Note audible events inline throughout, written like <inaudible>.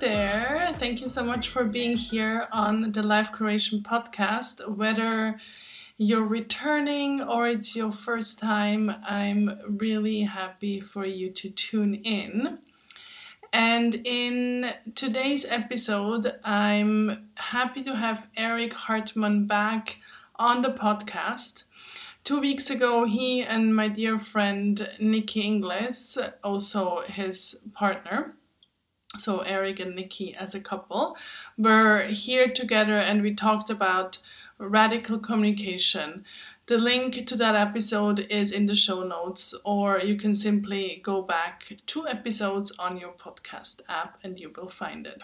There. Thank you so much for being here on the Life Curation podcast. Whether you're returning or it's your first time, I'm really happy for you to tune in. And in today's episode, I'm happy to have Eric Hartman back on the podcast. Two weeks ago, he and my dear friend Nikki Inglis, also his partner, so Eric and Nikki as a couple, were here together and we talked about radical communication. The link to that episode is in the show notes, or you can simply go back two episodes on your podcast app and you will find it.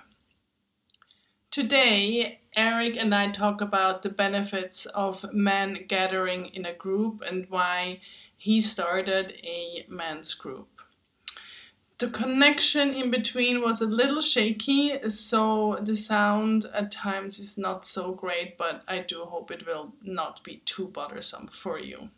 Today, Eric and I talk about the benefits of men gathering in a group and why he started a men's group the connection in between was a little shaky, so the sound at times is not so great, but I do hope it will not be too bothersome for you.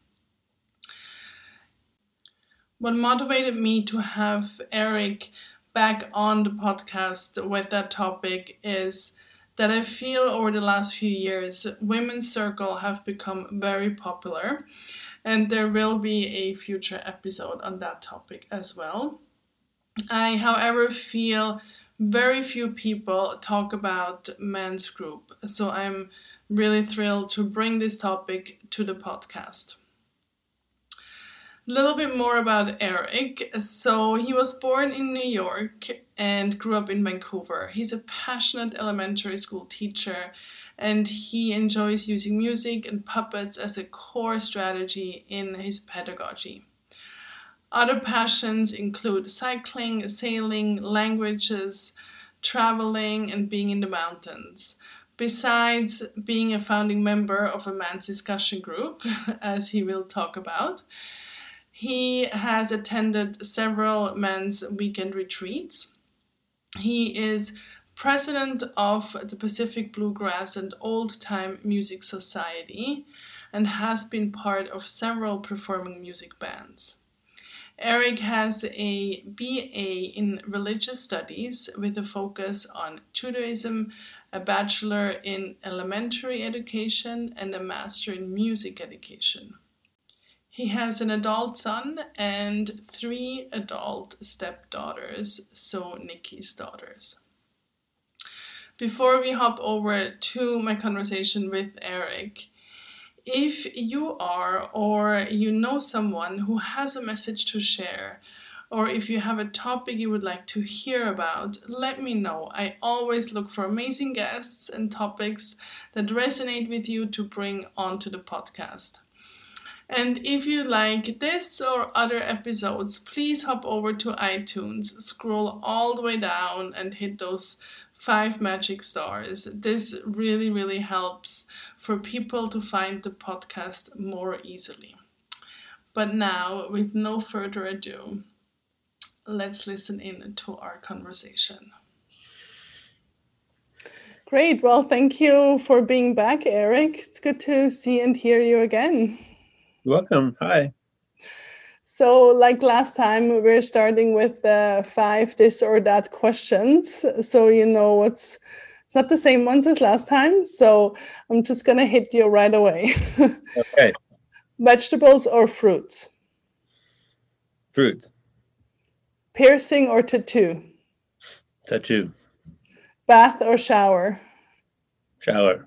What motivated me to have Eric back on the podcast with that topic is that I feel over the last few years, Women's Circle have become very popular, and there will be a future episode on that topic as well. I, however, feel very few people talk about men's group, so I'm really thrilled to bring this topic to the podcast. A little bit more about Eric. So, he was born in New York and grew up in Vancouver. He's a passionate elementary school teacher and he enjoys using music and puppets as a core strategy in his pedagogy. Other passions include cycling, sailing, languages, traveling, and being in the mountains. Besides being a founding member of a men's discussion group, <laughs> as he will talk about, he has attended several men's weekend retreats. He is president of the Pacific Bluegrass and Old Time Music Society and has been part of several performing music bands. Eric has a BA in religious studies with a focus on Judaism, a bachelor in elementary education, and a master in music education. He has an adult son and three adult stepdaughters, so Nikki's daughters. Before we hop over to my conversation with Eric, if you are or you know someone who has a message to share, or if you have a topic you would like to hear about, let me know. I always look for amazing guests and topics that resonate with you to bring onto the podcast. And if you like this or other episodes, please hop over to iTunes, scroll all the way down, and hit those five magic stars. This really, really helps for people to find the podcast more easily. But now, with no further ado, let's listen in to our conversation. Great. Well, thank you for being back, Eric. It's good to see and hear you again. welcome. Hi. So, like last time, we're starting with the five this or that questions. So, you know what's it's not the same ones as last time. So, I'm just going to hit you right away. <laughs> okay. Vegetables or fruits? Fruit. Piercing or tattoo? Tattoo. Bath or shower? Shower.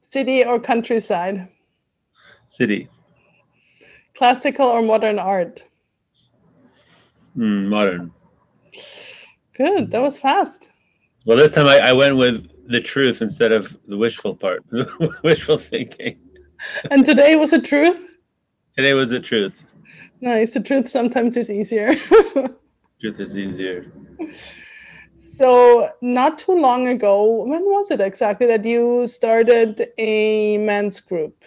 City or countryside? City. Classical or modern art? Mm, modern. Good. That was fast. Well, this time I, I went with the truth instead of the wishful part, <laughs> wishful thinking. And today was the truth? Today was the truth. Nice. The truth sometimes is easier. <laughs> Truth is easier. So, not too long ago, when was it exactly that you started a men's group?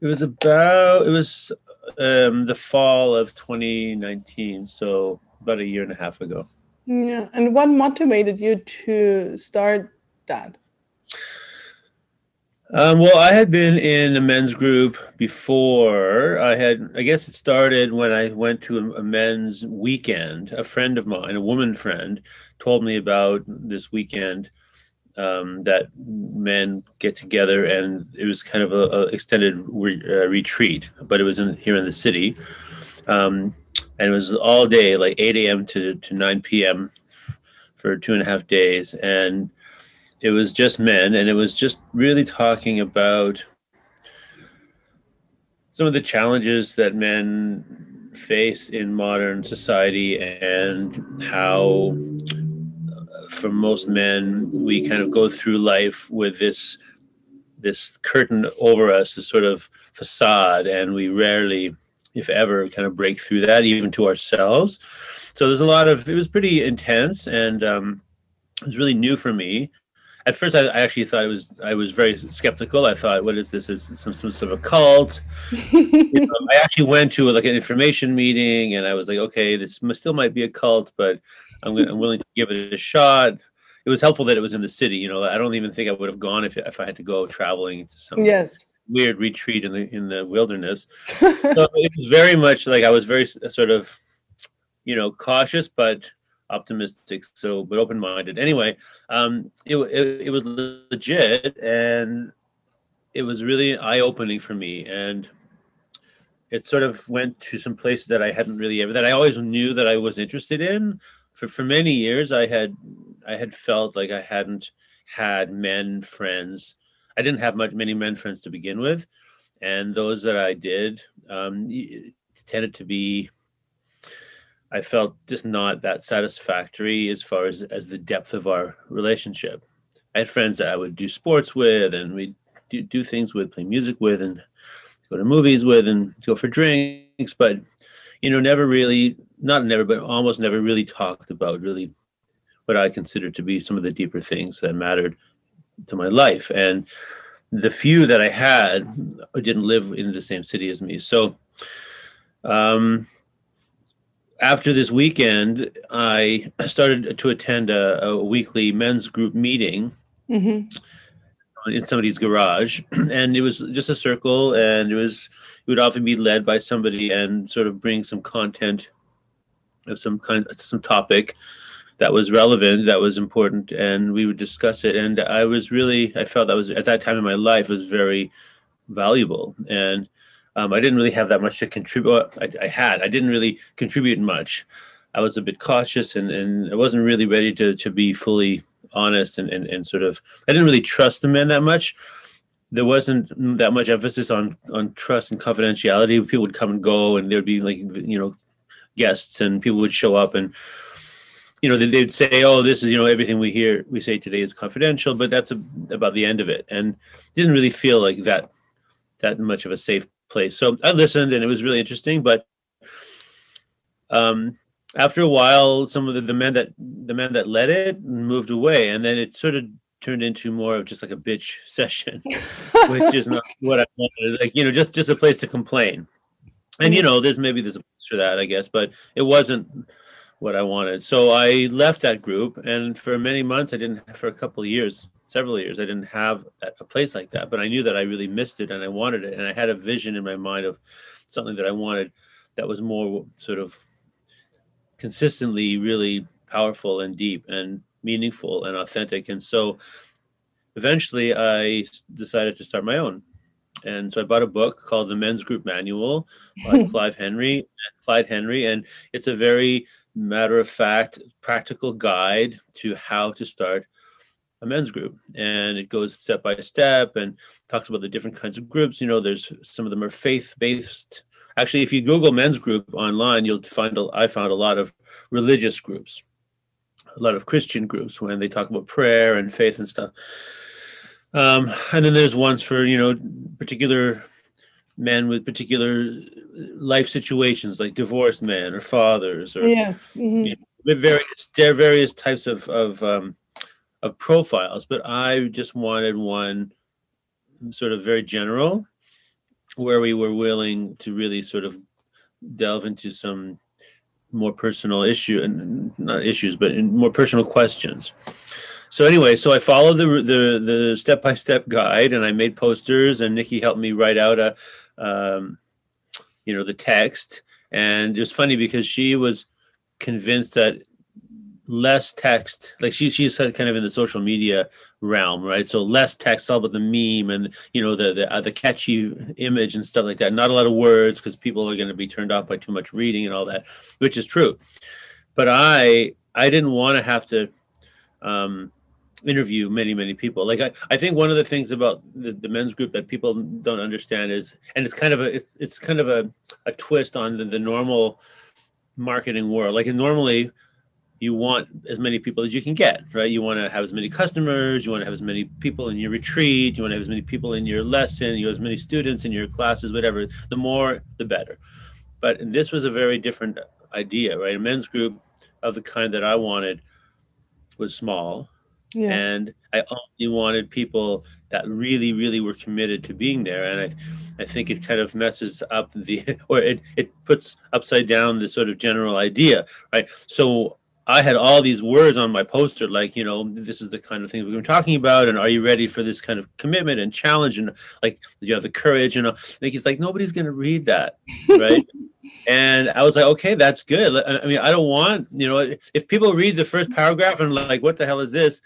It was about it was um, the fall of 2019, so about a year and a half ago. Yeah, and what motivated you to start that? Um, well, I had been in a men's group before. I had, I guess it started when I went to a, a, men's weekend. A friend of mine, a woman friend, told me about this weekend um, that men get together, and it was kind of a, a extended re- uh, retreat, but it was in here in the city, um, and it was all day, like 8 a.m. to to 9 p.m. for two and a half days, and it was just men, and it was just really talking about some of the challenges that men face in modern society and how for most men we kind of go through life with this this curtain over us this sort of facade and we rarely if ever kind of break through that even to ourselves so there's a lot of it was pretty intense and um, it was really new for me at first I, I, actually thought it was I was very skeptical. I thought, what is this? Is some, some sort of a cult? <laughs> you know, I actually went to like an information meeting, and I was like, okay, this still might be a cult, but I'm, I'm willing to give it a shot. It was helpful that it was in the city. You know, I don't even think I would have gone if if I had to go traveling to some yes weird retreat in the in the wilderness. <laughs> so it was very much like I was very sort of, you know, cautious, but optimistic, so but open minded. Anyway, um, it, it it was legit, and it was really eye opening for me, and it sort of went to some places that I hadn't really ever that I always knew that I was interested in. For for many years, I had I had felt like I hadn't had men friends. I didn't have much many men friends to begin with, and those that I did um, tended to be I felt just not that satisfactory as far as as the depth of our relationship. I had friends that I would do sports with, and we do do things with, play music with, and go to movies with, and go for drinks. But you know, never really, not never, but almost never really talked about really what I considered to be some of the deeper things that mattered to my life. And the few that I had didn't live in the same city as me, so. Um, after this weekend, I <clears throat> started to attend a, a weekly men's group meeting mm-hmm. in somebody's garage, <clears throat> and it was just a circle, and it was it would often be led by somebody and sort of bring some content of some kind, some topic that was relevant, that was important, and we would discuss it. And I was really, I felt that was at that time in my life was very valuable, and um, I didn't really have that much to contribute. I, I, had. I didn't really contribute much. I was a bit cautious and, and I wasn't really ready to, to be fully honest and, and, and sort of, I didn't really trust the men that much. There wasn't that much emphasis on, on trust and confidentiality. People would come and go and there'd be like, you know, guests and people would show up and, you know, they'd say, "Oh, this is you know everything we hear we say today is confidential," but that's a, about the end of it, and didn't really feel like that that much of a safe place. So I listened and it was really interesting, but um, after a while, some of the, the men that the men that led it moved away, and then it sort of turned into more of just like a bitch <laughs> session, which is not <laughs> what I wanted. Like you know, just just a place to complain. And you know, there's maybe there's a place for that, I guess, but it wasn't what I wanted. So I left that group, and for many months, I didn't. For a couple of years, several years, I didn't have a place like that. But I knew that I really missed it, and I wanted it, and I had a vision in my mind of something that I wanted that was more sort of consistently really powerful and deep and meaningful and authentic. And so, eventually, I decided to start my own. And so I bought a book called The Men's Group Manual by <laughs> Clive Henry, Clyde Henry, and it's a very matter of fact, practical guide to how to start a men's group. And it goes step by step and talks about the different kinds of groups. You know, there's some of them are faith based. Actually, if you Google men's group online, you'll find I found a lot of religious groups, a lot of Christian groups when they talk about prayer and faith and stuff. Um, and then there's ones for you know particular men with particular life situations like divorced men or fathers or yes mm-hmm. you know, various there are various types of of um, of profiles but i just wanted one sort of very general where we were willing to really sort of delve into some more personal issue and not issues but more personal questions. So anyway so i followed the the the step-by-step guide and i made posters and nikki helped me write out a um, you know the text. And it was funny because she was convinced that less text like she she's kind of in the social media realm right? So less text all about the meme and you know the the, uh, the catchy image and stuff like that. Not a lot of words because people are going to be turned off by too much reading and all that which is true. But i i didn't want to have to um interview many many people. Like i, I think one of the things about the, the men's group that people don't understand is and it's kind of a it's, it's kind of a, a twist on the, the normal marketing world. Like normally you want as many people as you can get right you want to have as many customers you want to have as many people in your retreat you want to have as many people in your lesson you have as many students in your classes whatever the more the better but this was a very different idea right a men's group of the kind that i wanted was small yeah. and I only wanted people that really, really were committed to being there. And I, I think it kind of messes up the, <laughs> or it, it puts upside down the sort of general idea, right? So I had all these words on my poster, like, you know, this is the kind of thing we've been talking about. And are you ready for this kind of commitment and challenge? And like, do you have the courage, you know, like, he's like, nobody's going to read that. Right. <laughs> and I was like, okay, that's good. I mean, I don't want, you know, if people read the first paragraph and like, what the hell is this?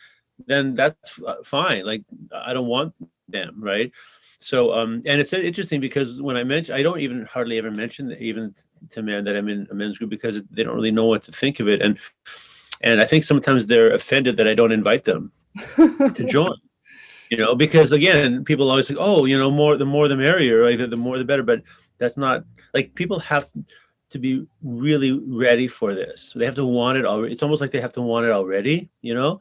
then that's fine. Like I don't want them, right? So, um, and it's interesting because when I mention, I don't even hardly ever mention even to men that I'm in a men's group because they don't really know what to think of it, and and I think sometimes they're offended that I don't invite them to <laughs> join. You know, because again, people always say, "Oh, you know, more the more the merrier, right? The more the better." But that's not like people have to be really ready for this. They have to want it already. It's almost like they have to want it already. You know,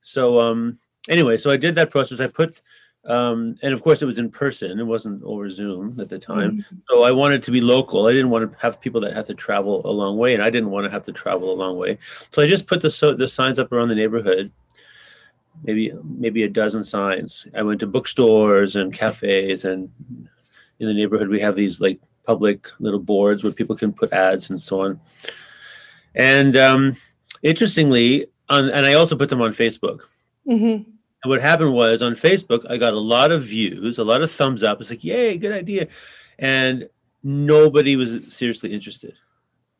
so um, anyway, so I did that process. I put, um, and of course it was in person. It wasn't over Zoom at the time. Mm-hmm. So I wanted to be local. I didn't want to have people that had to travel a long way, and I didn't want to have to travel a long way. So I just put the so, the signs up around the neighborhood. Maybe maybe a dozen signs. I went to bookstores and cafes, and in the neighborhood we have these like public little boards where people can put ads and so on. And um, interestingly, on, and I also put them on Facebook. Mm-hmm. And what happened was on Facebook, I got a lot of views, a lot of thumbs up. It's like, yay, good idea. And nobody was seriously interested.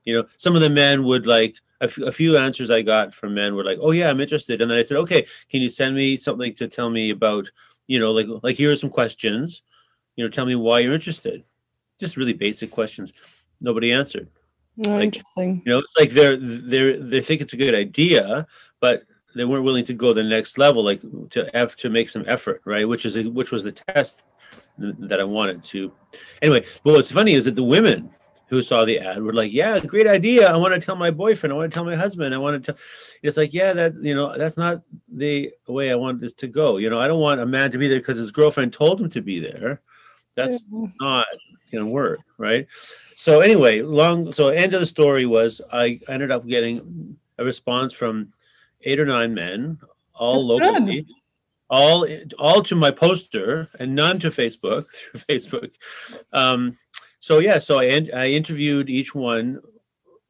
You know, some of the men would like a, f- a few answers I got from men were like, oh yeah, I'm interested. And then I said, okay, can you send me something to tell me about, you know, like like here are some questions. You know, tell me why you're interested. Just really basic questions. Nobody answered. Oh, like, interesting. You know, it's like they're they're they think it's a good idea, but they weren't willing to go the next level, like to have to make some effort, right? Which is a, which was the test that I wanted to. Anyway, but what's funny is that the women who saw the ad were like, "Yeah, great idea. I want to tell my boyfriend. I want to tell my husband. I want to tell." It's like, yeah, that you know, that's not the way I want this to go. You know, I don't want a man to be there because his girlfriend told him to be there. That's yeah. not gonna work, right? So anyway, long so end of the story was I ended up getting a response from eight or nine men, all That's locally, good. all all to my poster and none to Facebook <laughs> through Facebook. Um, so yeah, so I I interviewed each one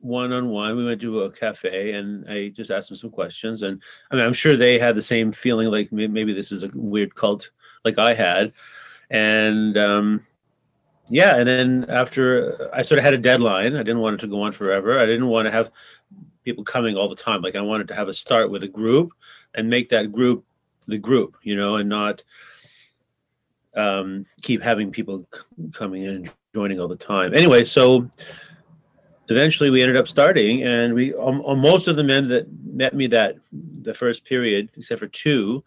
one on one. We went to a cafe and I just asked them some questions. And I mean, I'm sure they had the same feeling like maybe this is a weird cult like I had. And um, yeah, and then after I sort of had a deadline, I didn't want it to go on forever. I didn't want to have people coming all the time. Like I wanted to have a start with a group and make that group the group, you know, and not um, keep having people coming in and joining all the time. Anyway, so eventually we ended up starting, and we um, most of the men that met me that the first period, except for two,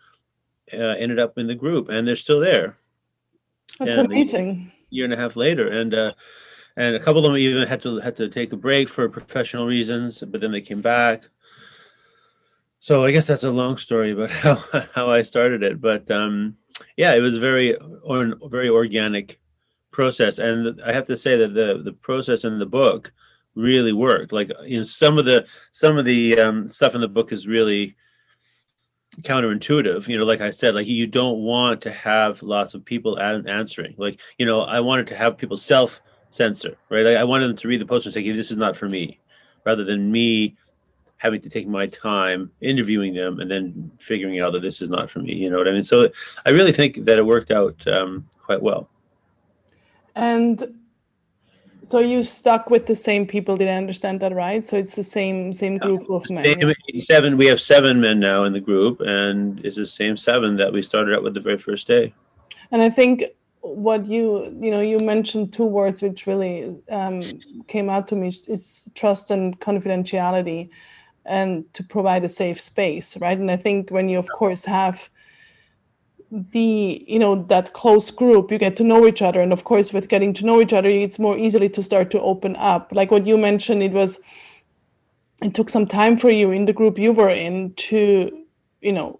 uh, ended up in the group, and they're still there. That's and amazing year and a half later, and uh, and a couple of them even had to had to take a break for professional reasons, but then they came back. So I guess that's a long story about <laughs> how how I started it, but um, yeah, it was very very organic process. And I have to say that the the process in the book really worked. Like you know, some of the some of the um, stuff in the book is really counterintuitive. You know, like I said, like you don't want to have lots of people answering. Like you know, I wanted to have people self censor, right? I, I wanted them to read the post and say, hey, "This is not for me," rather than me having to take my time interviewing them and then figuring out that this is not for me. You know what I mean? So I really think that it worked out um, quite well. And so you stuck with the same people. Did I understand that right? So it's the same same group of men. Seven. We have seven men now in the group, and it's the same seven that we started out with the very first day. And I think what you you know you mentioned two words which really um, came out to me is trust and confidentiality and to provide a safe space right? And i think when you of course have the you know that close group you get to know each other. And of course with getting to know each other it's more easily to start to open up. Like what you mentioned it was it took some time for you in the group you were in to you know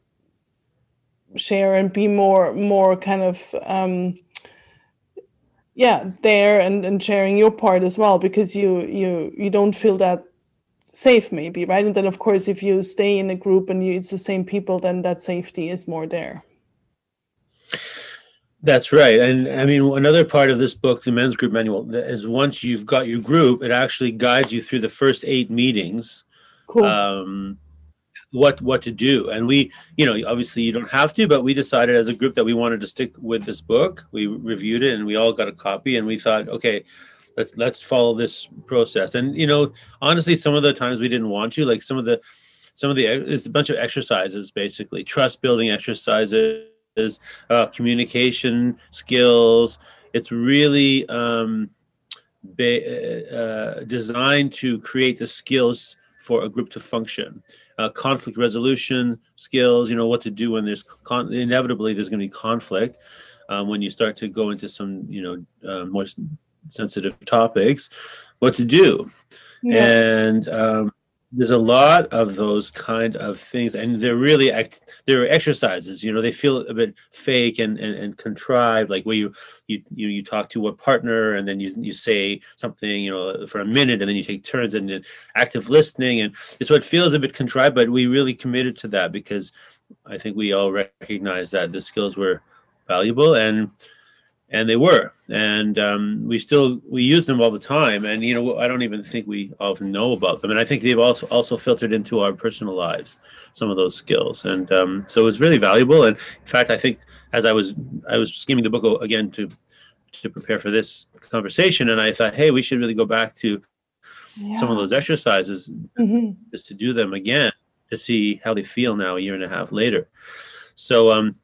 share and be more more kind of um yeah there and and sharing your part as well because you you you don't feel that safe maybe right? And then of course if you stay in a group and you, it's the same people then that safety is more there. That's right. And i mean another part of this book the men's group manual is once you've got your group it actually guides you through the first eight meetings. Cool. um, what what to do. And we you know obviously you don't have to but we decided as a group that we wanted to stick with this book. We reviewed it and we all got a copy and we thought okay let's let's follow this process. And you know honestly some of the times we didn't want to like some of the some of the it's a bunch of exercises basically. Trust building exercises uh, communication skills. It's really um, be, uh, designed to create the skills for a group to function uh, conflict resolution skills. You know what to do when there's con- inevitably there's going to be conflict um, when you start to go into some you know uh, more sensitive topics. What to do, yeah. and um, there's a lot of those kind of things and they're really act they're exercises you know they feel a bit fake and, and, and contrived like where you, you you you talk to a partner and then you you say something you know for a minute and then you take turns and then active listening and so it feels a bit contrived but we really committed to that because i think we all recognize that the skills were valuable and and they were. And um, we still we use them all the time. And you know i don't even think we often know about them. And i think they've also also filtered into our personal lives some of those skills. And um, so it was really valuable. And in fact i think as i was i was skimming the book again to to prepare for this conversation and i thought hey we should really go back to yeah. some of those exercises mm-hmm. just to do them again to see how they feel now a year and a half later. So um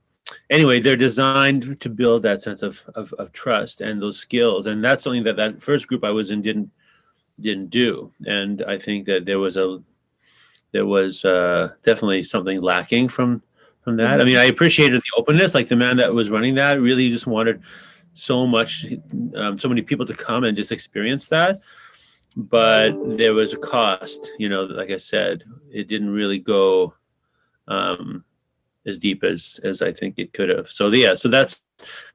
anyway, they're designed to build that sense of, of, of trust and those skills, and that's something that that first group I was in didn't didn't do. And I think that there was a there was uh, definitely something lacking from from that. I mean, I appreciated the openness. Like the man that was running that really just wanted so much, um, so many people to come and just experience that. But there was a cost, you know. Like I said, it didn't really go. Um, as deep as as I think it could have. So yeah, so that's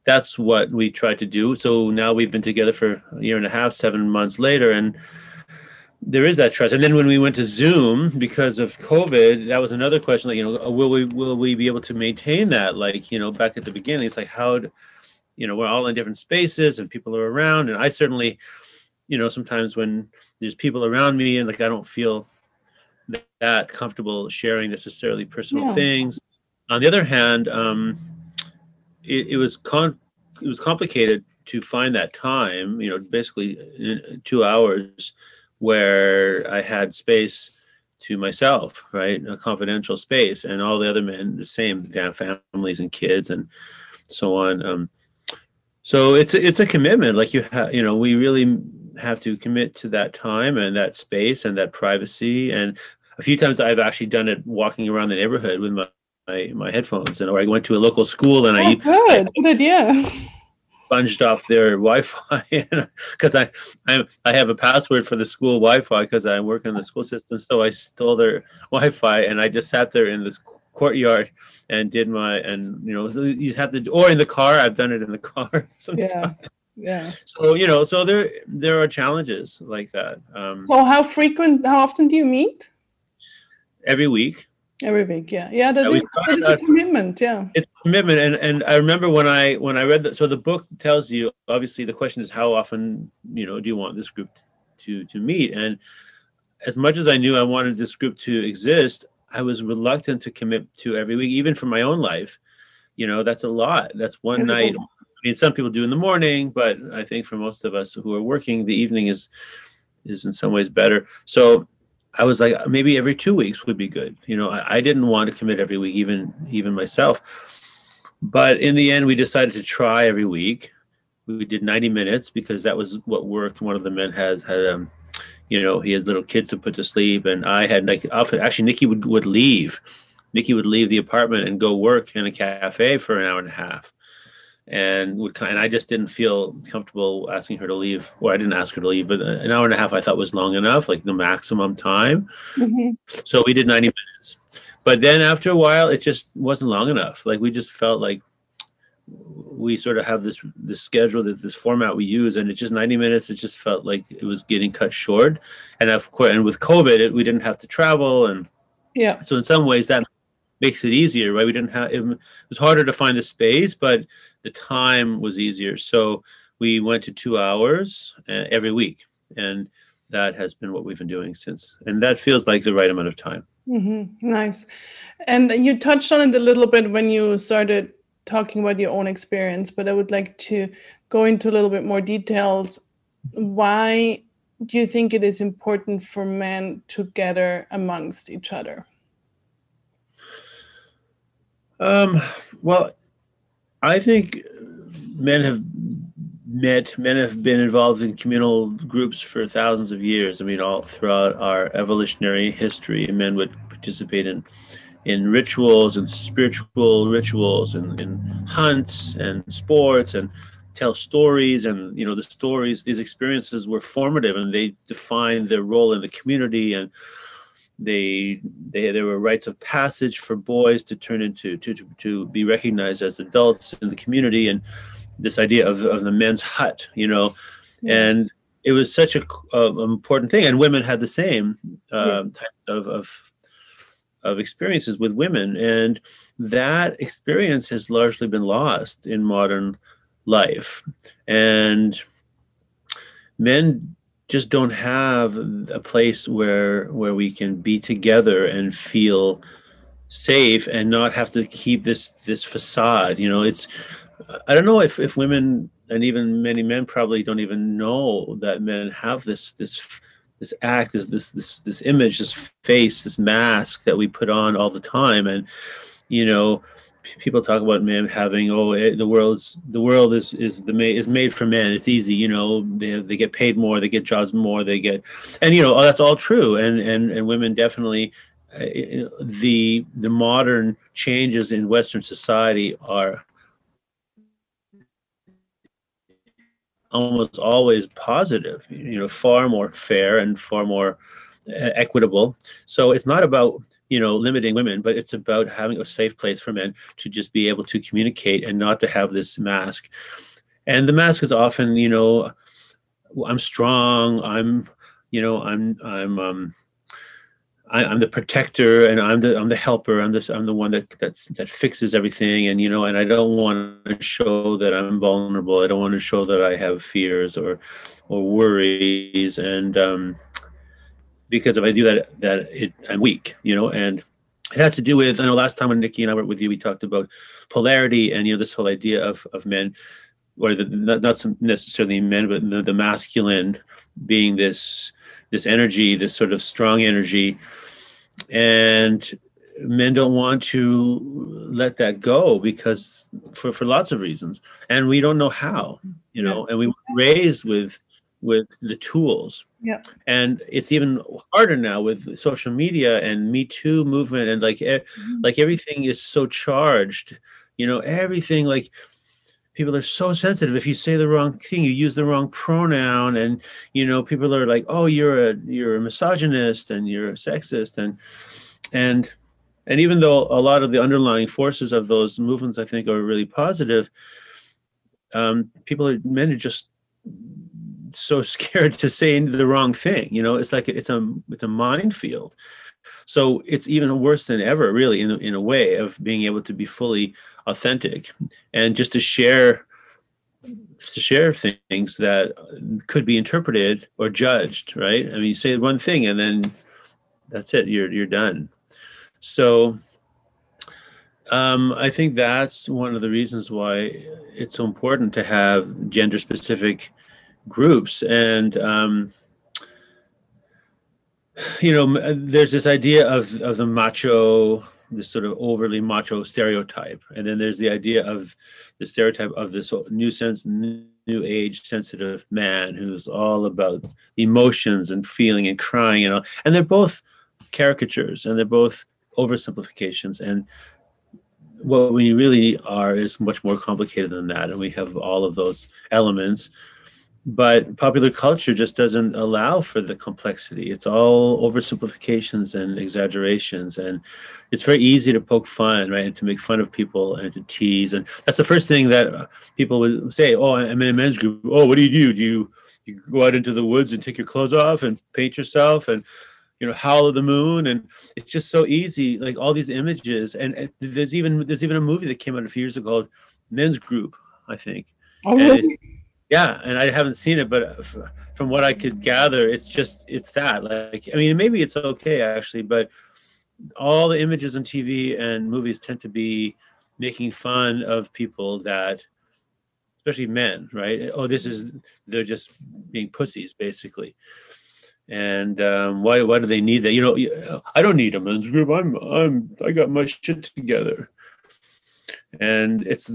that's what we tried to do. So now we've been together for a year and a half, seven months later, and there is that trust. And then when we went to Zoom because of COVID, that was another question. Like, you know, uh, will we will we be able to maintain that? Like, you know, back at the beginning, it's like how, you know, we're all in different spaces and people are around, and I certainly, you know, sometimes when there's people around me and like I don't feel that comfortable sharing necessarily personal yeah. things on the other hand, um, it, it, was con- it was complicated to find that time. You know, basically two hours where I had space to myself, right, a confidential space, and all the other men the same, families and kids and so on. Um, so it's it's a commitment. Like you have, you know, we really have to commit to that time and that space and that privacy. And a few times I've actually done it walking around the neighborhood with my my, my headphones, and or I went to a local school and oh, I good, good idea. Sponged off their <laughs> Wi-Fi because <laughs> I I I have a password for the school Wi-Fi because I work in the school system. So I stole their <laughs> Wi-Fi and I just sat there in this courtyard and did my and you know you have to or in the car. I've done it in the car sometimes. Yeah. yeah so you know so there there are challenges like that um so how frequent how often do you meet every week every week yeah yeah that, is, that is a commitment yeah. it's a commitment and and i remember when i when i read that so the book tells you obviously the question is how often you know do you want this group to to meet? And as much as i knew i wanted this group to exist i was reluctant to commit to every week even for my own life. You know that's a lot. That's one night. I mean, some people do in the morning, but I think for most of us who are working, the evening is is in some ways better. So I was like, maybe every two weeks would be good. You know, I, I didn't want to commit every week, even even myself. But in the end, we decided to try every week. We did 90 minutes because that was what worked. One of the men has had, um, you know, he had little kids to put to sleep, and I had like often actually Nikki would would leave. Nikki would leave the apartment and go work in a cafe for an hour and a half and would and I just didn't feel comfortable asking her to leave. Well, I didn't ask her to leave, but an hour and a half I thought was long enough, like the maximum time. Mm-hmm. So we did 90 minutes. But then after a while, it just wasn't long enough. Like we just felt like we sort of have this this schedule that this format we use, and it's just 90 minutes. It just felt like it was getting cut short. And of course, and with COVID, it, we didn't have to travel, and yeah. So in some ways, that makes it easier, right? We didn't have it was harder to find the space, but the time was easier. So we went to two hours uh, every week, and that has been what we've been doing since. And that feels like the right amount of time. Mm-hmm. Nice. And you touched on it a little bit when you started talking about your own experience, but I would like to go into a little bit more details. Why do you think it is important for men to gather amongst each other? Um, well, I think men have met, men have been involved in communal groups for thousands of years. I mean, all throughout our evolutionary history, men would participate in in rituals and spiritual rituals and in hunts and sports and tell stories and you know the stories these experiences were formative and they defined their role in the community and they they there were rites of passage for boys to turn into to, to, to be recognized as adults in the community and this idea of, of the men's hut you know yeah. and it was such a uh, important thing and women had the same uh, yeah. type of, of of experiences with women and that experience has largely been lost in modern life and men just don't have a place where where we can be together and feel safe and not have to keep this this facade you know? It's i don't know if if women and even many men probably don't even know that men have this this this act this this this, this image this face this mask that we put on all the time. And you know people talk about men having oh it, the world's the world is is the is made for men. It's easy you know they, they get paid more they get jobs more they get and you know oh, that's all true. And and and women definitely uh, the the modern changes in western society are almost always positive you know far more fair and far more uh, equitable. So it's not about you know limiting women but it's about having a safe place for men to just be able to communicate and not to have this mask and the mask is often you know i'm strong i'm you know i'm i'm um I, am the protector and I'm the I'm the helper. I'm this I'm the one that that's that fixes everything and you know and I don't want to show that I'm vulnerable. I don't want to show that I have fears or or worries and um because if I do that, that it, I'm weak, you know, and it has to do with, I know last time when Nikki and I were with you, we talked about polarity and, you know, this whole idea of, of men, or the, not, not necessarily men, but the, the masculine being this, this energy, this sort of strong energy. And men don't want to let that go because for, for lots of reasons. And we don't know how, you know, and we were raised with, with the tools yeah. And it's even harder now with social media and Me Too movement and like mm-hmm. like everything is so charged. You know, everything like people are so sensitive. If you say the wrong thing, you use the wrong pronoun, and you know, people are like, "Oh, you're a you're a misogynist and you're a sexist," and and and even though a lot of the underlying forces of those movements, I think, are really positive, um, people are men are just so <laughs> scared to say the wrong thing. You know, it's like it's a it's a minefield. So it's even worse than ever, really, in in a way of being able to be fully authentic and just to share to share things that could be interpreted or judged. Right? I mean, you say one thing and then that's it. You're you're done. So um, I think that's one of the reasons why it's so important to have gender specific groups. And, um, you know, there's this idea of, of the macho, this sort of overly macho stereotype. And then there's the idea of the stereotype of this new sense, new age sensitive man who's all about emotions and feeling and crying, you know, and they're both caricatures and they're both oversimplifications. And what we really are is much more complicated than that and we have all of those elements but popular culture just doesn't allow for the complexity. It's all oversimplifications and exaggerations and it's very easy to poke fun right and to make fun of people and to tease and that's the first thing that uh, people would say oh i'm in a men's group. Oh what do you do? Do you you go out into the woods and take your clothes off and paint yourself and you know howl of the moon? And it's just so easy like all these images and, there's even there's even a movie that came out a few years ago called men's group i think. Oh, really? Yeah and i haven't seen it but from what i could gather it's just it's that like i mean maybe it's okay actually but all the images on tv and movies tend to be making fun of people that especially men right oh this is they're just being pussies basically and um, why why do they need that? You know, I don't need a men's group. I'm I'm I got my shit together, and it's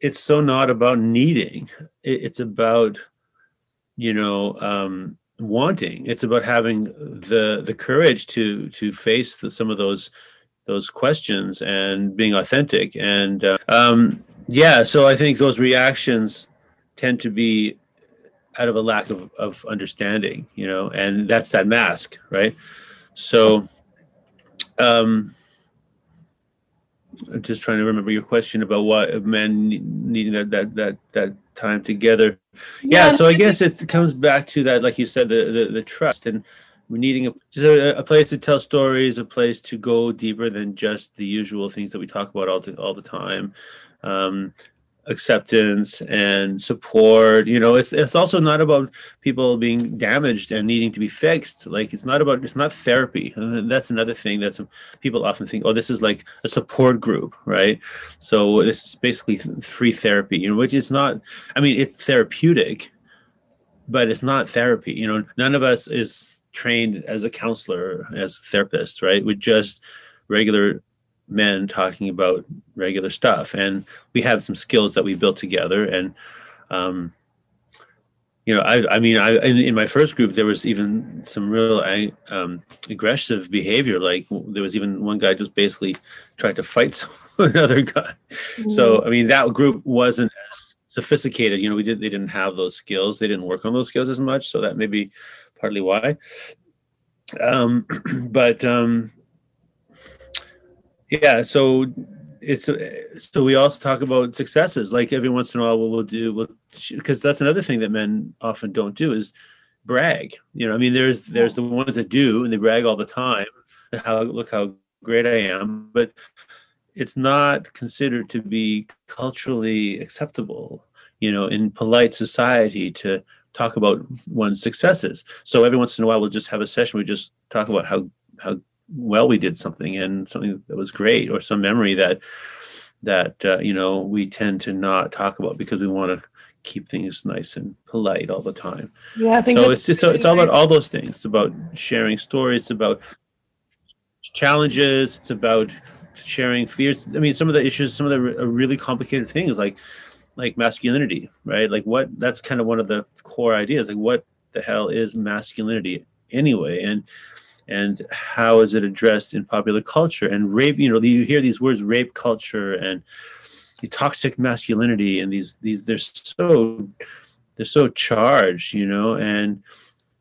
it's so not about needing. it's about you know um, wanting. It's about having the the courage to to face the, some of those those questions and being authentic. And uh, um, yeah, so I think those reactions tend to be out of a lack of, of understanding, you know, and that's that mask, right? So, um, I'm just trying to remember your question about why men needing that that that that time together. Yeah, yeah so I guess it comes back to that, like you said, the the, the trust and we're needing a just a, a, place to tell stories, a place to go deeper than just the usual things that we talk about all the all the time. Um, acceptance and support you know it's it's also not about people being damaged and needing to be fixed. Like it's not about it's not therapy. That's another thing that some people often think oh this is like a support group right? So this is basically free therapy you know which is not i mean it's therapeutic but it's not therapy you know. None of us is trained as a counselor as therapists right? We just regular men talking about regular stuff. And we have some skills that we built together. And um, you know i, I mean i in, in, my first group there was even some real um, aggressive behavior. Like there was even one guy just basically tried to fight <laughs> another guy. Mm-hmm. so i mean that group wasn't as sophisticated. You know we did they didn't have those skills. They didn't work on those skills as much. So that may be partly why. Um, <clears throat> but um, yeah so it's uh, so we also talk about successes like every once in a while we'll, we'll do we'll because that's another thing that men often don't do is brag you know i mean there's there's the ones that do and they brag all the time how look how great i am but it's not considered to be culturally acceptable you know in polite society to talk about one's successes. So every once in a while we'll just have a session we just talk about how how well we did something and something that was great or some memory that that uh, you know we tend to not talk about because we want to keep things nice and polite all the time. Yeah, I think so. It's just so it's all about all those things. It's about sharing stories. It's about challenges. It's about sharing fears. I mean, some of the issues, some of the really complicated things, like like masculinity, right? Like what? That's kind of one of the core ideas. Like what the hell is masculinity anyway? And and how is it addressed in popular culture? And rape you know you hear these words rape culture and toxic masculinity and these these they're so they're so charged you know and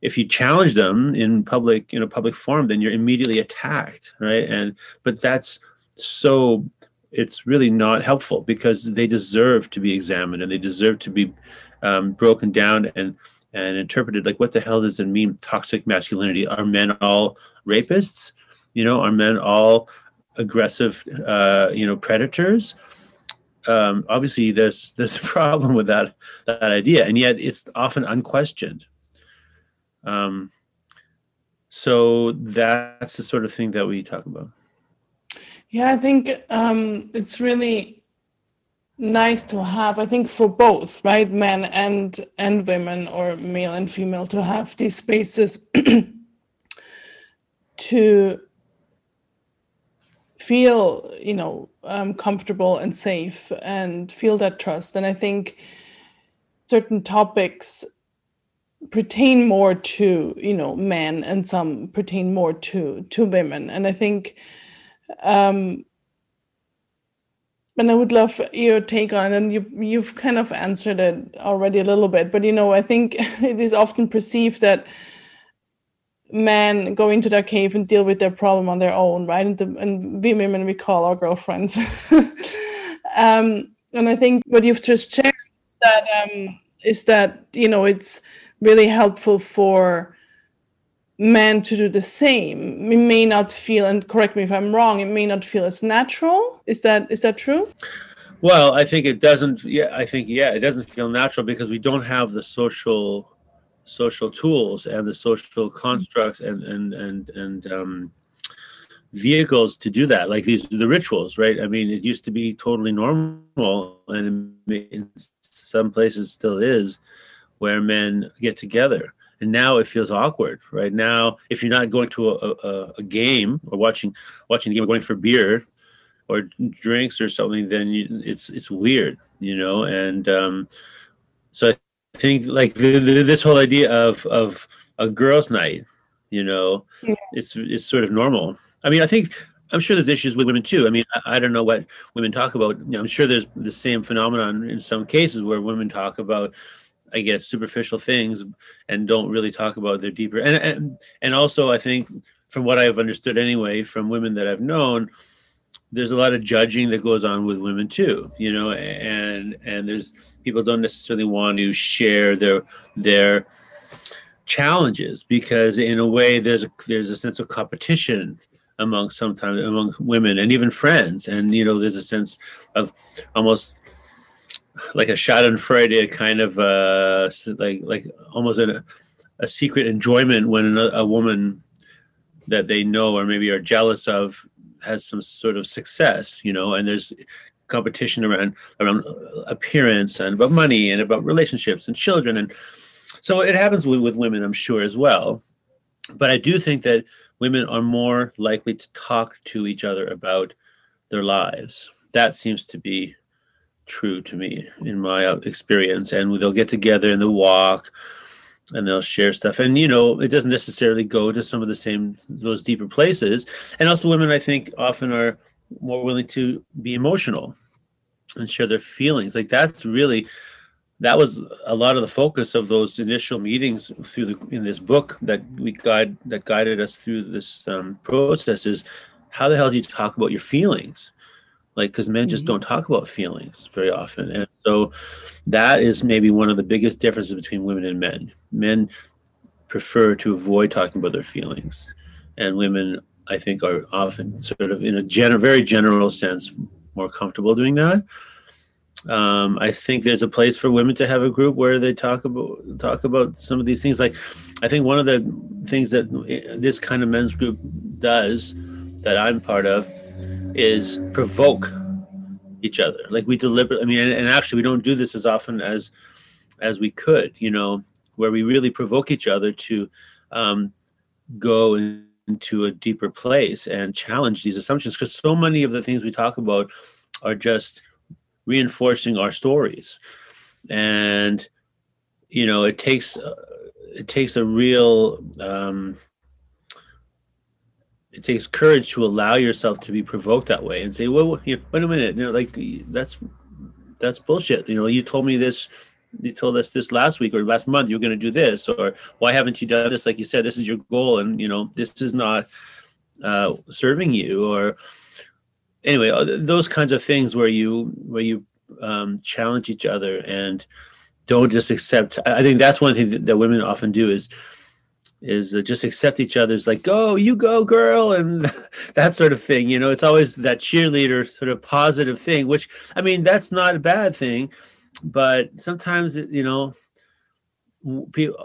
if you challenge them in public in a public forum then you're immediately attacked right? And but that's so it's really not helpful because they deserve to be examined and they deserve to be um, broken down and and interpreted like what the hell does it mean toxic masculinity? Are men all rapists? You know are men all aggressive uh, you know predators? Um, obviously there's <laughs> there's a problem with that that idea and yet it's often unquestioned. Um, so that's the sort of thing that we talk about. Yeah i think um, it's really nice to have i think for both right? Men and and women or male and female to have these spaces <clears throat> to feel you know um, comfortable and safe and feel that trust. And i think certain topics pertain more to you know men and some pertain more to to women. And i think um and I would love your take on it. And you you've kind of answered it already a little bit, but you know, I think <laughs> it is often perceived that men go into their cave and deal with their problem on their own, right? And, the, and we women we call our girlfriends. <laughs> um, and I think what you've just shared that um, is that you know it's really helpful for men to do the same. It may not feel and correct me if i'm wrong it may not feel as natural. Is that is that true? Well i think it doesn't yeah i think yeah it doesn't feel natural because we don't have the social social tools and the social constructs and and and and um, vehicles to do that like these the rituals right? I mean it used to be totally normal and in some places still is where men get together and now it feels awkward right? Now if you're not going to a, a, a game or watching watching the game or going for beer or drinks or something then you, it's it's weird you know? And um, so i think like the, the, this whole idea of of a girls night you know yeah. it's it's sort of normal. I mean i think i'm sure there's issues with women too. I mean I, I don't know what women talk about. You know, i'm sure there's the same phenomenon in some cases where women talk about I guess superficial things and don't really talk about their deeper and and and also I think from what I've understood anyway from women that I've known there's a lot of judging that goes on with women too you know and and there's people don't necessarily want to share their their challenges because in a way there's a there's a sense of competition among sometimes among women and even friends. And you know there's a sense of almost like a Schadenfreude kind of uh, like like almost a, a secret enjoyment when a, a woman that they know or maybe are jealous of has some sort of success, you know, and there's competition around around appearance and about money and about relationships and children. And so it happens with, with women i'm sure as well. But i do think that women are more likely to talk to each other about their lives. That seems to be true to me in my experience. And they'll get together and they'll walk and they'll share stuff. And, you know, it doesn't necessarily go to some of the same, those deeper places. And also, women, I think, often are more willing to be emotional and share their feelings. Like, that's really. That was a lot of the focus of those initial meetings through the in this book that we guide that guided us through this um, process is how the hell do you talk about your feelings? Like because men just mm-hmm. don't talk about feelings very often and so that is maybe one of the biggest differences between women and men men prefer to avoid talking about their feelings and women i think are often sort of in a gen- very general sense more comfortable doing that um, I think there's a place for women to have a group where they talk about talk about some of these things. Like, I think one of the things that this kind of men's group does that I'm part of is provoke each other. Like we deliberately, I mean, and, and, actually, we don't do this as often as as we could. You know, where we really provoke each other to um, go into a deeper place and challenge these assumptions. Because so many of the things we talk about are just reinforcing our stories, and you know, it takes uh, it takes a real um, it takes courage to allow yourself to be provoked that way and say, well, wait a minute, you know, like that's that's bullshit. You know, you told me this, you told us this last week or last month you're going to do this, or why haven't you done this? Like you said, this is your goal, and you know, this is not uh, serving you, or anyway, uh, those kinds of things where you where you um, challenge each other and don't just accept. I think that's one thing that, that women often do is is uh, just accept each other's like go you go girl and <laughs> that sort of thing you know? It's always that cheerleader sort of positive thing which i mean that's not a bad thing but sometimes you know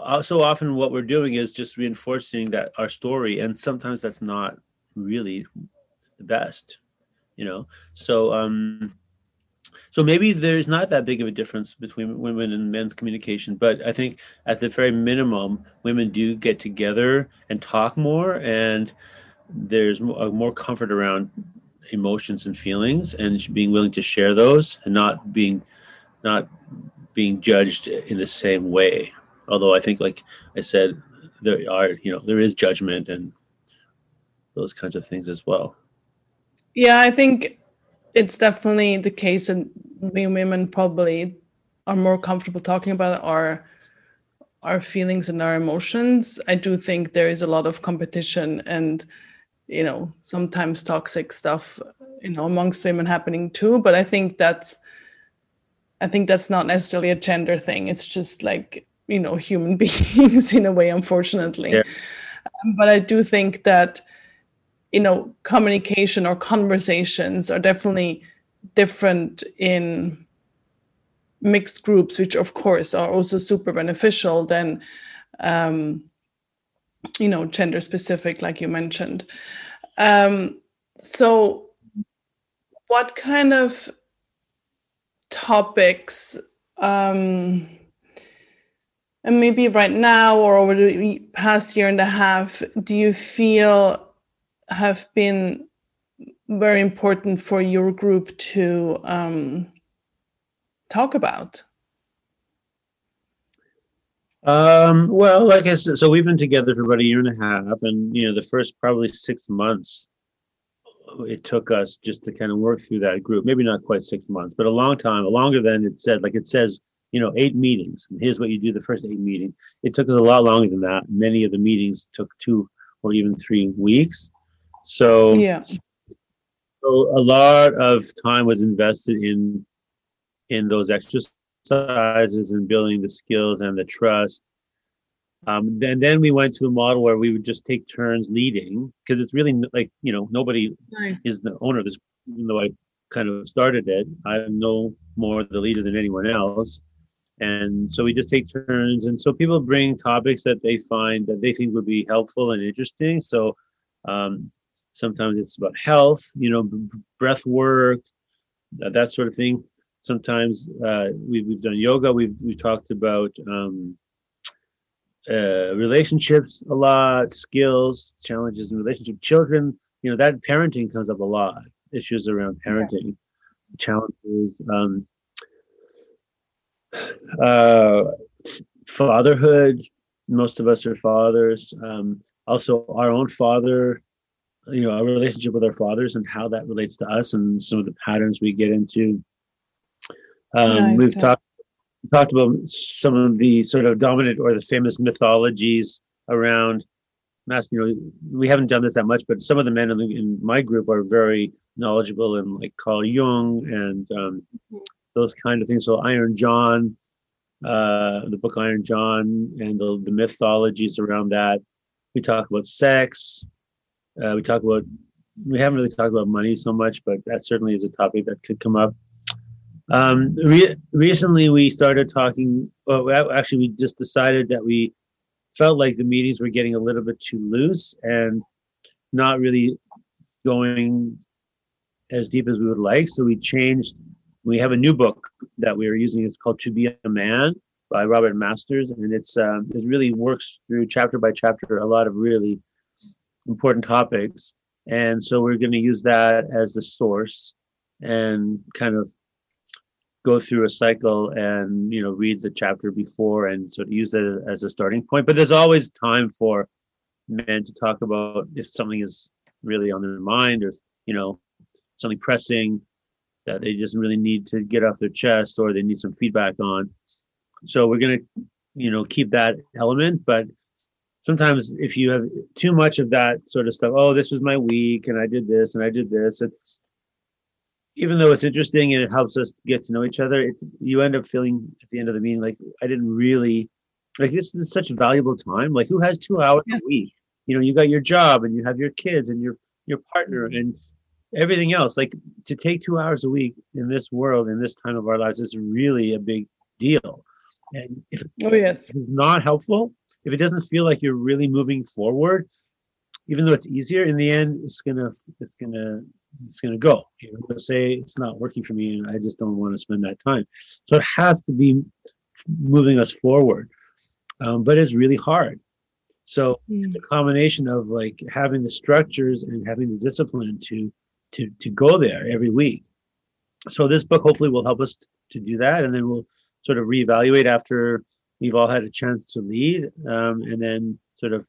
uh, so often what we're doing is just reinforcing that our story and sometimes that's not really the best you know? So um so maybe there's not that big of a difference between women and men's communication but i think at the very minimum women do get together and talk more and there's more comfort around emotions and feelings and being willing to share those and not being not being judged in the same way. Although i think like i said there are you know there is judgment and those kinds of things as well. Yeah, I think it's definitely the case that we women probably are more comfortable talking about our our feelings and our emotions. I do think there is a lot of competition and you know sometimes toxic stuff you know amongst women happening too. But I think that's I think that's not necessarily a gender thing. It's just like you know human <laughs> beings in a way, unfortunately. Yeah. Um, but I do think that you know communication or conversations are definitely different in mixed groups which of course are also super beneficial than um, you know gender specific like you mentioned. Um, so what kind of topics um, and maybe right now or over the past year and a half do you feel have been very important for your group to um, talk about? Um, well, like I said, so we've been together for about a year and a half, and you know, the first probably six months, it took us just to kind of work through that group. Maybe not quite six months, but a long time, longer than it said. Like it says, you know, eight meetings. And here's what you do the first eight meetings. It took us a lot longer than that. Many of the meetings took two or even three weeks. So yeah. So a lot of time was invested in in those exercises and building the skills and the trust. Um, then then we went to a model where we would just take turns leading because it's really like you know nobody nice. is the owner of this. Even though I kind of started it, I'm no more the leader than anyone else. And so we just take turns. And so people bring topics that they find that they think would be helpful and interesting. So um, Sometimes it's about health, you know, breath work, that sort of thing. Sometimes uh, we, we've done yoga. We've we talked about um, uh, relationships a lot, skills, challenges in relationship, children. You know that parenting comes up a lot. Issues around parenting, yes. challenges, um, uh, fatherhood. Most of us are fathers. Um, also, our own father you know, our relationship with our fathers and how that relates to us and some of the patterns we get into. Um, nice. We've talked talked about some of the sort of dominant or the famous mythologies around mass. You know, we haven't done this that much, but some of the men in, the, in my group are very knowledgeable in like Carl Jung and um, those kind of things. So Iron John, uh, the book Iron John, and the, the mythologies around that. We talk about sex. Uh, we talk about we haven't really talked about money so much, but that certainly is a topic that could come up. Um, re- recently, we started talking. Well, actually, we just decided that we felt like the meetings were getting a little bit too loose and not really going as deep as we would like. So we changed. We have a new book that we are using. It's called "To Be a Man" by Robert Masters, and it's um, it really works through chapter by chapter a lot of really important topics. And so we're going to use that as the source and kind of go through a cycle and you know read the chapter before and sort of use it as a starting point. But there's always time for men to talk about if something is really on their mind or you know something pressing that they just really need to get off their chest or they need some feedback on. So we're going to you know keep that element, but sometimes if you have too much of that sort of stuff, oh, this was my week and I did this and I did this, and even though it's interesting and it helps us get to know each other, it's, you end up feeling at the end of the meeting like I didn't really like this is such a valuable time. Like who has two hours yeah. a week? You know, you got your job and you have your kids and your your partner mm-hmm. and everything else. Like to take two hours a week in this world in this time of our lives is really a big deal. And if oh yes, it's not helpful, if it doesn't feel like you're really moving forward, even though it's easier, in the end, it's gonna it's gonna it's gonna go. You're gonna say it's not working for me, and I just don't want to spend that time. So it has to be moving us forward, um, but it's really hard. So mm. it's a combination of like having the structures and having the discipline to to to go there every week. So this book hopefully will help us to do that, and then we'll sort of reevaluate after we've all had a chance to lead, um, and then sort of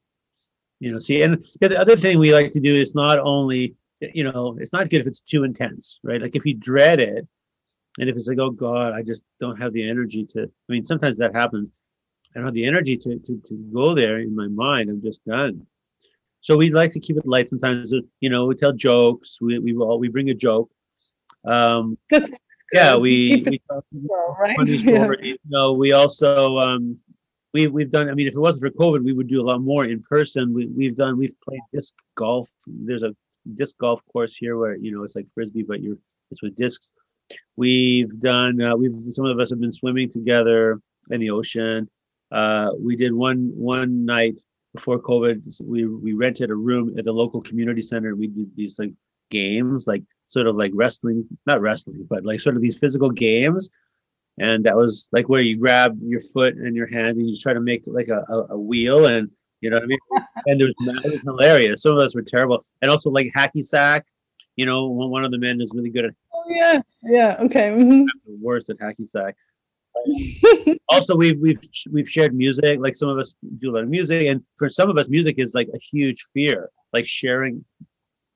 you know see and the other thing we like to do is not only you know it's not good if it's too intense right? Like if you dread it and if it's like oh god i just don't have the energy to i mean sometimes that happens. I don't have the energy to to, to go there in my mind i'm just done. So we like to keep it light sometimes you know we tell jokes we we all we bring a joke. Um that's yeah we, we well, right? <laughs> Yeah. you know we also um we we've done. I mean, if it wasn't for COVID, we would do a lot more in person. We we've done. We've played disc golf. There's a disc golf course here where you know it's like frisbee, but you're it's with discs. We've done. Uh, we've some of us have been swimming together in the ocean. Uh, we did one one night before COVID. We we rented a room at the local community center. We did these like games, like sort of like wrestling, not wrestling, but like sort of these physical games and that was like where you grab your foot and your hand and you try to make like a, a, a wheel and you know what I mean? <laughs> and it was, it was hilarious. Some of us were terrible. And also like hacky sack, you know, one of the men is really good at. Oh yes, yeah, okay. Mm-hmm. The worst at hacky sack. <laughs> also, we've we've we've shared music. Like some of us do a lot of music, and for some of us, music is like a huge fear. Like sharing,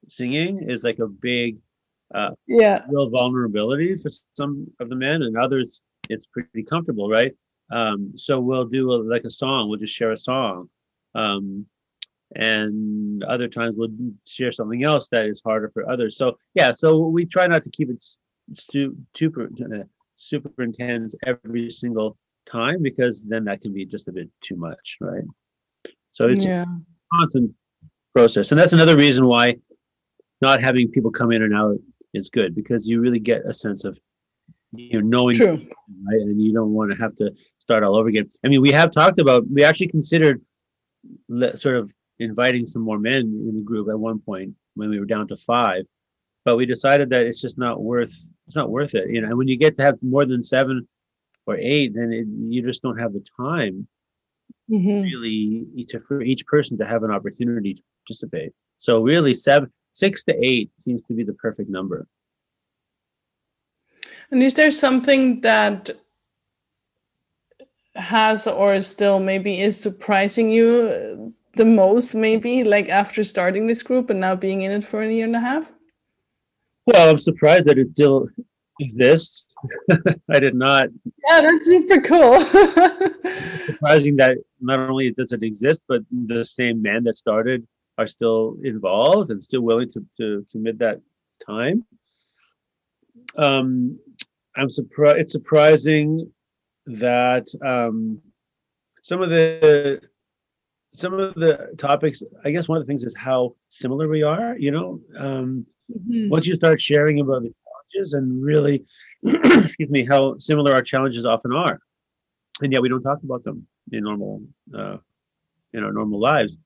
singing is like a big, uh, yeah, real vulnerability for some of the men, and others it's pretty comfortable, right? Um, so we'll do a, like a song. We'll just share a song, um, and other times we'll share something else that is harder for others. So yeah, so we try not to keep it stu- super uh, super intense every single time because then that can be just a bit too much, right? So it's yeah. a constant process, and that's another reason why not having people come in and out is good because you really get a sense of you know knowing True. right and you don't want to have to start all over again i mean we have talked about we actually considered sort of inviting some more men in the group at one point when we were down to five but we decided that it's just not worth it's not worth it you know and when you get to have more than seven or eight then it, you just don't have the time mm-hmm. really each for each person to have an opportunity to participate so really seven six to eight seems to be the perfect number and is there something that has or still maybe is surprising you the most, maybe like after starting this group and now being in it for a year and a half? Well, I'm surprised that it still exists. <laughs> I did not. Yeah, that's super cool. <laughs> surprising that not only does it exist, but the same man that started are still involved and still willing to, to commit that time. Um, I'm surprised. It's surprising that um, some of the some of the topics. I guess one of the things is how similar we are. You know, um, mm-hmm. once you start sharing about the challenges and really, <clears throat> excuse me, how similar our challenges often are, and yet we don't talk about them in normal uh, in our normal lives.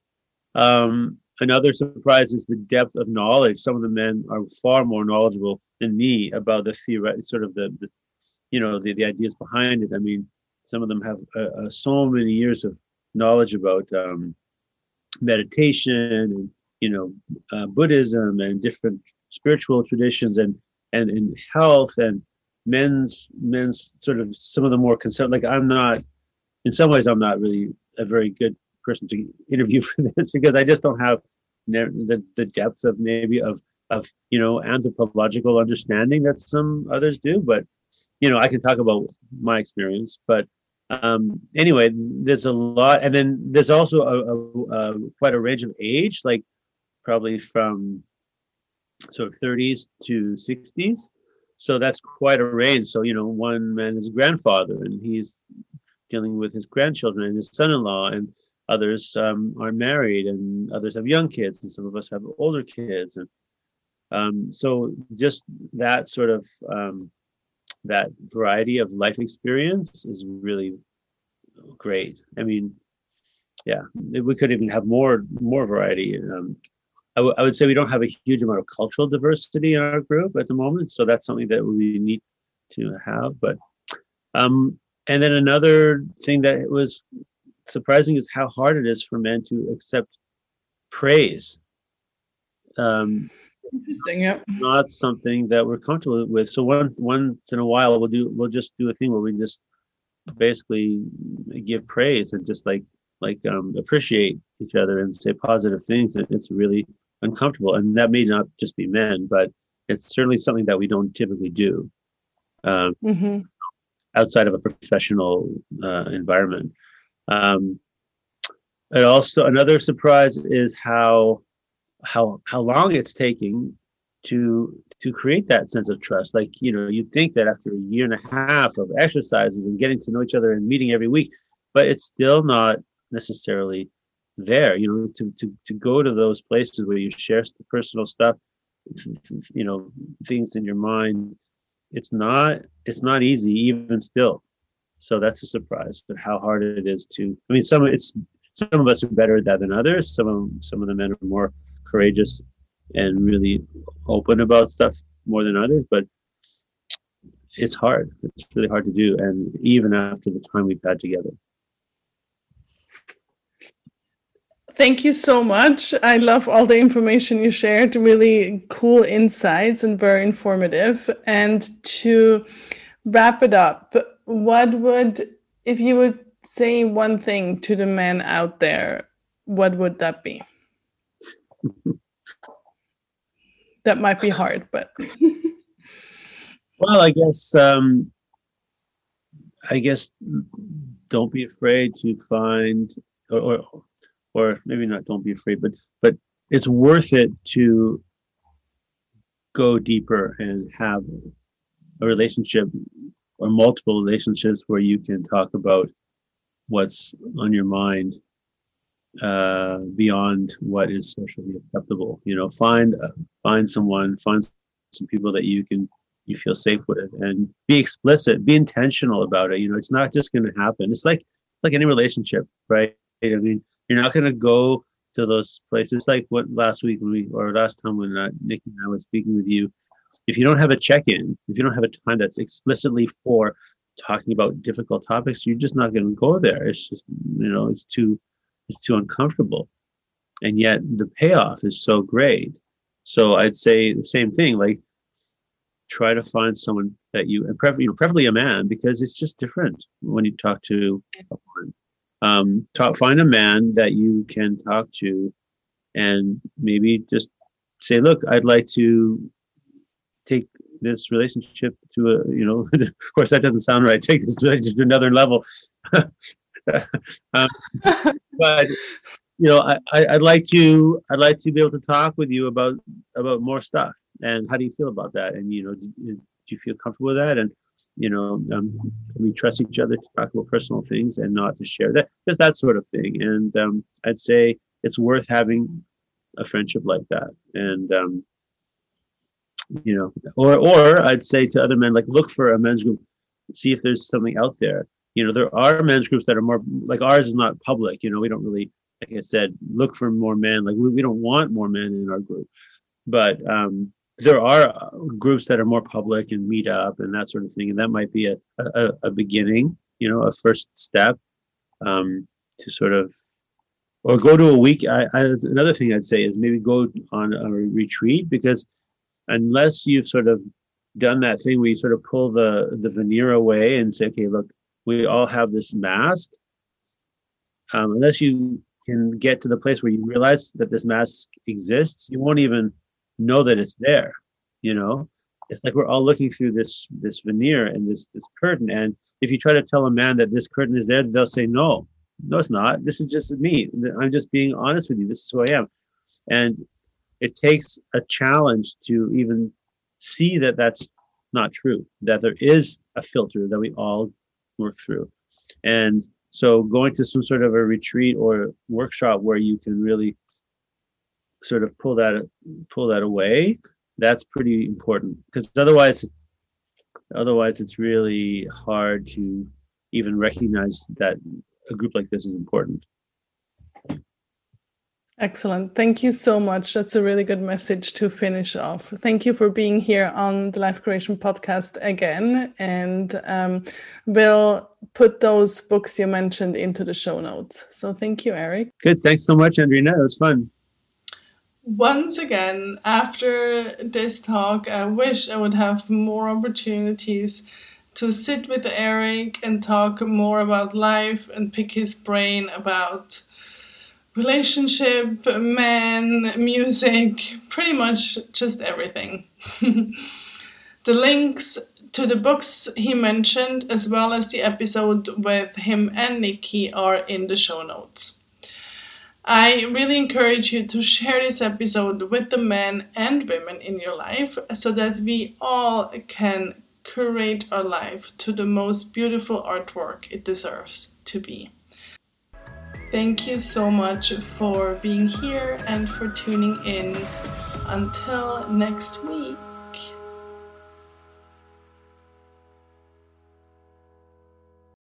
Um, another surprise is the depth of knowledge. Some of the men are far more knowledgeable than me about the theory, sort of the, the you know, the, the ideas behind it. I mean, some of them have uh, uh, so many years of knowledge about um, meditation and you know uh, Buddhism and different spiritual traditions and and and health and men's men's sort of some of the more concerned. Like I'm not, in some ways, I'm not really a very good person to interview <laughs> for this because I just don't have the, the depth of maybe of of you know anthropological understanding that some others do but you know i can talk about my experience but um anyway there's a lot and then there's also a, a, a quite a range of age like probably from sort of 30s to 60s so that's quite a range. So you know, one man is a grandfather, and he's dealing with his grandchildren and his son-in-law, and others um, are married, and others have young kids, and some of us have older kids, and um, so just that sort of um, that variety of life experience is really great. I mean, yeah, we could even have more more variety. Um, I, w- I would say we don't have a huge amount of cultural diversity in our group at the moment, so that's something that we need to have. But um, and then another thing that was surprising is how hard it is for men to accept praise. Um, Interesting. Yep. Not something that we're comfortable with. So once once in a while, we'll do we'll just do a thing where we just basically give praise and just like like um, appreciate each other and say positive things. And it's really uncomfortable, and that may not just be men, but it's certainly something that we don't typically do um, mm-hmm. outside of a professional uh, environment. Um, and also another surprise is how how how long it's taking to to create that sense of trust. Like you know you'd think that after a year and a half of exercises and getting to know each other and meeting every week but it's still not necessarily there you know to to, to go to those places where you share personal stuff you know things in your mind. It's not it's not easy even still so that's a surprise but how hard it is to i mean some it's some of us are better at that than others some of some of the men are more courageous and really open about stuff more than others but it's hard it's really hard to do and even after the time we've had together Thank you so much. I love all the information you shared, really cool insights and very informative. And to wrap it up, what would, if you would say one thing to the men out there, what would that be? that might be hard, but. <laughs> well, I guess, um, I guess don't be afraid to find or, or or maybe not don't be afraid but but it's worth it to go deeper and have a relationship or multiple relationships where you can talk about what's on your mind uh, beyond what is socially acceptable. You know, find uh, find someone, find some people that you can you feel safe with, and be explicit, be intentional about it. You know, it's not just going to happen. It's like it's like any relationship, right? I mean, you're not going to go to those places like what last week when we or last time when uh, Nikki and I was speaking with you. If you don't have a check-in, if you don't have a time that's explicitly for talking about difficult topics, you're just not going to go there. It's just you know it's too it's too uncomfortable, and yet the payoff is so great. So I'd say the same thing. Like try to find someone that you and preferably, you know, preferably a man because it's just different when you talk to a woman um, talk, find a man that you can talk to and maybe just say, look, I'd like to this relationship to a, you know, <laughs> of course that doesn't sound right. <laughs> Take this relationship to another level. <laughs> um, but you know, I, I, would like to, I'd like to be able to talk with you about, about more stuff. And how do you feel about that? And, you know, do, do you feel comfortable with that? And, you know, um, we trust each other to talk about personal things and not to share that, just that sort of thing. And um, I'd say it's worth having a friendship like that. And, um, you know, or, or I'd say to other men, like, look for a men's group, see if there's something out there. You know, there are men's groups that are more like ours is not public. You know, we don't really, like I said, look for more men. Like we, we don't want more men in our group, but um, there are uh, groups that are more public and meet up and that sort of thing and that might be a, a, a beginning you know a first step um, to sort of or go to a week I, I, another thing i'd say is maybe go on a retreat because unless you've sort of done that thing where you sort of pull the the veneer away and say okay look we all have this mask. Um, unless you can get to the place where you realize that this mask exists you won't even know that it's there you know? It's like we're all looking through this this veneer and this this curtain and if you try to tell a man that this curtain is there they'll say no no it's not. This is just me. I'm just being honest with you. This is who i am. And it takes a challenge to even see that that's not true. That there is a filter that we all work through, and so going to some sort of a retreat or workshop where you can really sort of pull that pull that away that's pretty important because otherwise otherwise it's really hard to even recognize that a group like this is important Excellent. Thank you so much. That's a really good message to finish off. Thank you for being here on the Life Curation podcast again. And um, we'll put those books you mentioned into the show notes. So thank you, Eric. Good. Thanks so much, Andrina. It was fun. Once again, after this talk, I wish I would have more opportunities to sit with Eric and talk more about life and pick his brain about relationship, men, music, pretty much just everything. <laughs> the links to the books he mentioned, as well as the episode with him and Nikki, are in the show notes. I really encourage you to share this episode with the men and women in your life so that we all can curate our life to the most beautiful artwork it deserves to be. Thank you so much for being here and for tuning in. Until next week.